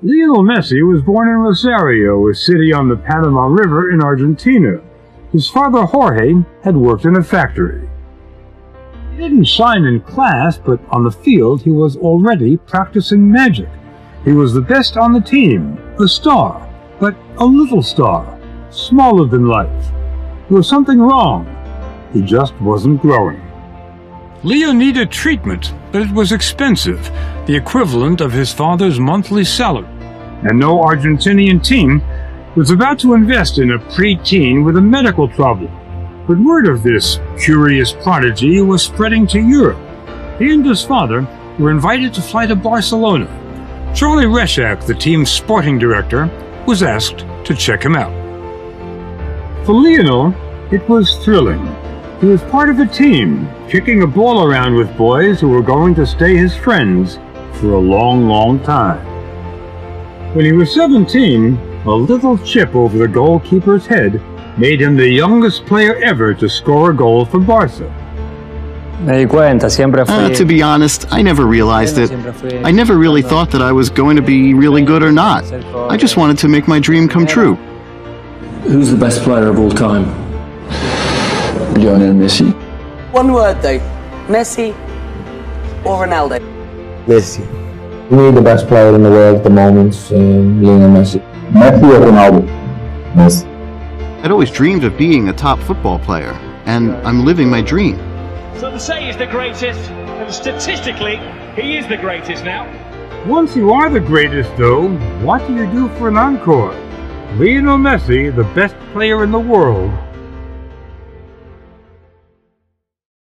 Lionel Messi was born in Rosario, a city on the Paraná River in Argentina. His father Jorge had worked in a factory. He didn't shine in class, but on the field he was already practicing magic. He was the best on the team, a star, but a little star, smaller than life. There was something wrong. He just wasn't growing. Leo needed treatment, but it was expensive, the equivalent of his father's monthly salary. And no Argentinian team was about to invest in a preteen with a medical problem. But word of this curious prodigy was spreading to Europe. He and his father were invited to fly to Barcelona. Charlie Rexach, the team's sporting director, was asked to check him out. For Lionel, it was thrilling. He was part of a team, kicking a ball around with boys who were going to stay his friends for a long, long time. When he was 17, a little chip over the goalkeeper's head made him the youngest player ever to score a goal for Barca. Uh, to be honest, I never realized it. I never really thought that I was going to be really good or not. I just wanted to make my dream come true. Who's the best player of all time? Lionel Messi. One word though Messi or Ronaldo? Messi. To me, the best player in the world at the moment is um, Lionel Messi. Messi or Ronaldo? Messi. I'd always dreamed of being a top football player, and I'm living my dream. Some say he's the greatest, and statistically, he is the greatest now. Once you are the greatest, though, what do you do for an encore? Lionel Messi, the best player in the world,